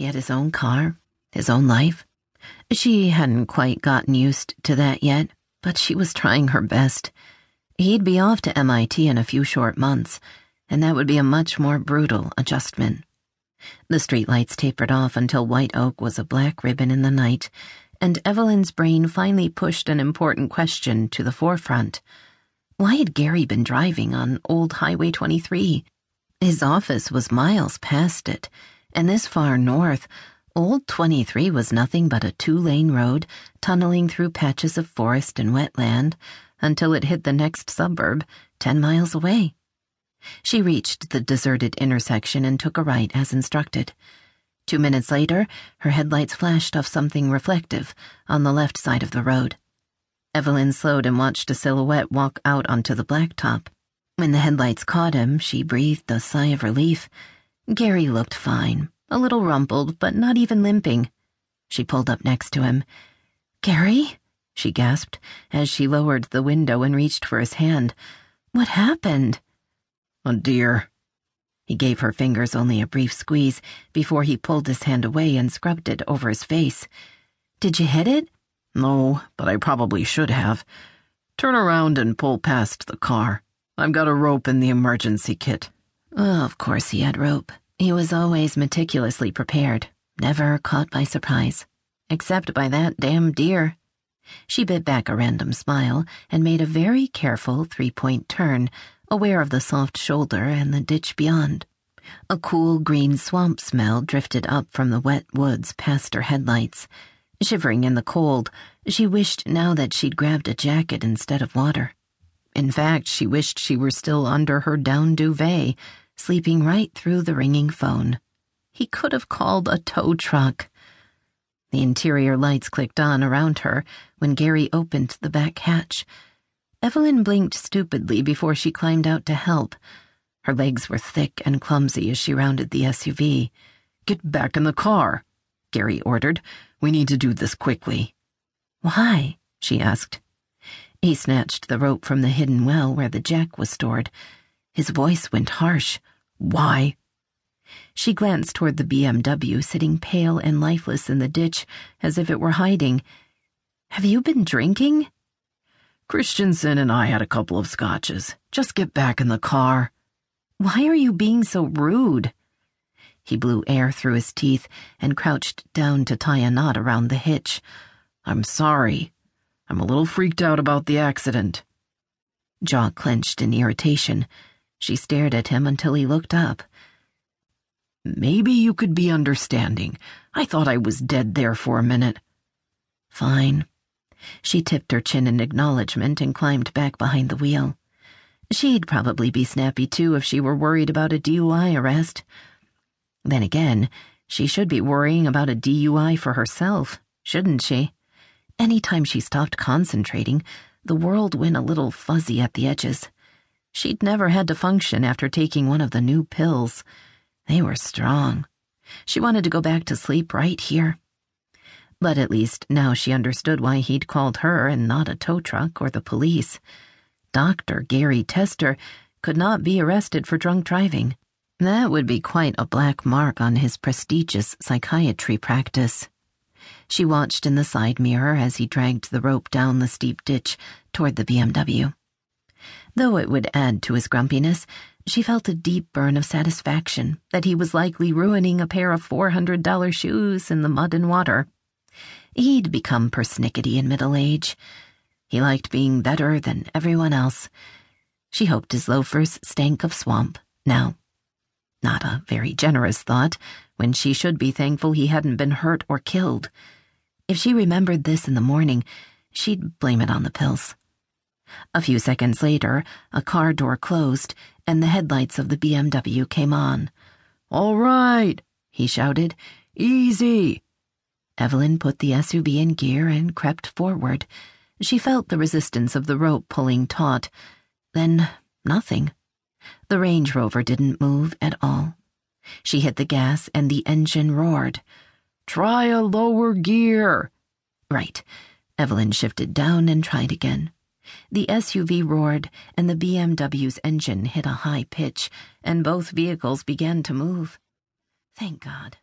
He had his own car, his own life. She hadn't quite gotten used to that yet, but she was trying her best. He'd be off to MIT in a few short months, and that would be a much more brutal adjustment. The streetlights tapered off until White Oak was a black ribbon in the night, and Evelyn's brain finally pushed an important question to the forefront. Why had Gary been driving on Old Highway 23? His office was miles past it and this far north, Old 23 was nothing but a two lane road tunneling through patches of forest and wetland until it hit the next suburb, 10 miles away. She reached the deserted intersection and took a right as instructed. Two minutes later, her headlights flashed off something reflective on the left side of the road. Evelyn slowed and watched a silhouette walk out onto the blacktop. When the headlights caught him, she breathed a sigh of relief Gary looked fine, a little rumpled, but not even limping. She pulled up next to him. Gary? she gasped as she lowered the window and reached for his hand. What happened? Oh, dear. He gave her fingers only a brief squeeze before he pulled his hand away and scrubbed it over his face. Did you hit it? No, but I probably should have. Turn around and pull past the car. I've got a rope in the emergency kit. Oh, of course he had rope. He was always meticulously prepared, never caught by surprise. Except by that damn deer. She bit back a random smile and made a very careful three point turn, aware of the soft shoulder and the ditch beyond. A cool green swamp smell drifted up from the wet woods past her headlights. Shivering in the cold, she wished now that she'd grabbed a jacket instead of water. In fact, she wished she were still under her down duvet sleeping right through the ringing phone. He could have called a tow truck. The interior lights clicked on around her when Gary opened the back hatch. Evelyn blinked stupidly before she climbed out to help. Her legs were thick and clumsy as she rounded the SUV. Get back in the car, Gary ordered. We need to do this quickly. Why? she asked. He snatched the rope from the hidden well where the jack was stored. His voice went harsh. Why? She glanced toward the BMW sitting pale and lifeless in the ditch as if it were hiding. Have you been drinking? Christensen and I had a couple of scotches. Just get back in the car. Why are you being so rude? He blew air through his teeth and crouched down to tie a knot around the hitch. I'm sorry. I'm a little freaked out about the accident. Jaw clenched in irritation. She stared at him until he looked up. Maybe you could be understanding. I thought I was dead there for a minute. Fine. She tipped her chin in acknowledgement and climbed back behind the wheel. She'd probably be snappy too if she were worried about a DUI arrest. Then again, she should be worrying about a DUI for herself, shouldn't she? Any time she stopped concentrating, the world went a little fuzzy at the edges. She'd never had to function after taking one of the new pills. They were strong. She wanted to go back to sleep right here. But at least now she understood why he'd called her and not a tow truck or the police. Dr. Gary Tester could not be arrested for drunk driving. That would be quite a black mark on his prestigious psychiatry practice. She watched in the side mirror as he dragged the rope down the steep ditch toward the BMW. Though it would add to his grumpiness, she felt a deep burn of satisfaction that he was likely ruining a pair of $400 shoes in the mud and water. He'd become persnickety in middle age. He liked being better than everyone else. She hoped his loafers stank of swamp now. Not a very generous thought, when she should be thankful he hadn't been hurt or killed. If she remembered this in the morning, she'd blame it on the pills. A few seconds later, a car door closed and the headlights of the BMW came on. All right, he shouted. Easy. Evelyn put the SUV in gear and crept forward. She felt the resistance of the rope pulling taut. Then nothing. The Range Rover didn't move at all. She hit the gas and the engine roared. Try a lower gear. Right. Evelyn shifted down and tried again. The SUV roared, and the BMW's engine hit a high pitch, and both vehicles began to move. Thank God.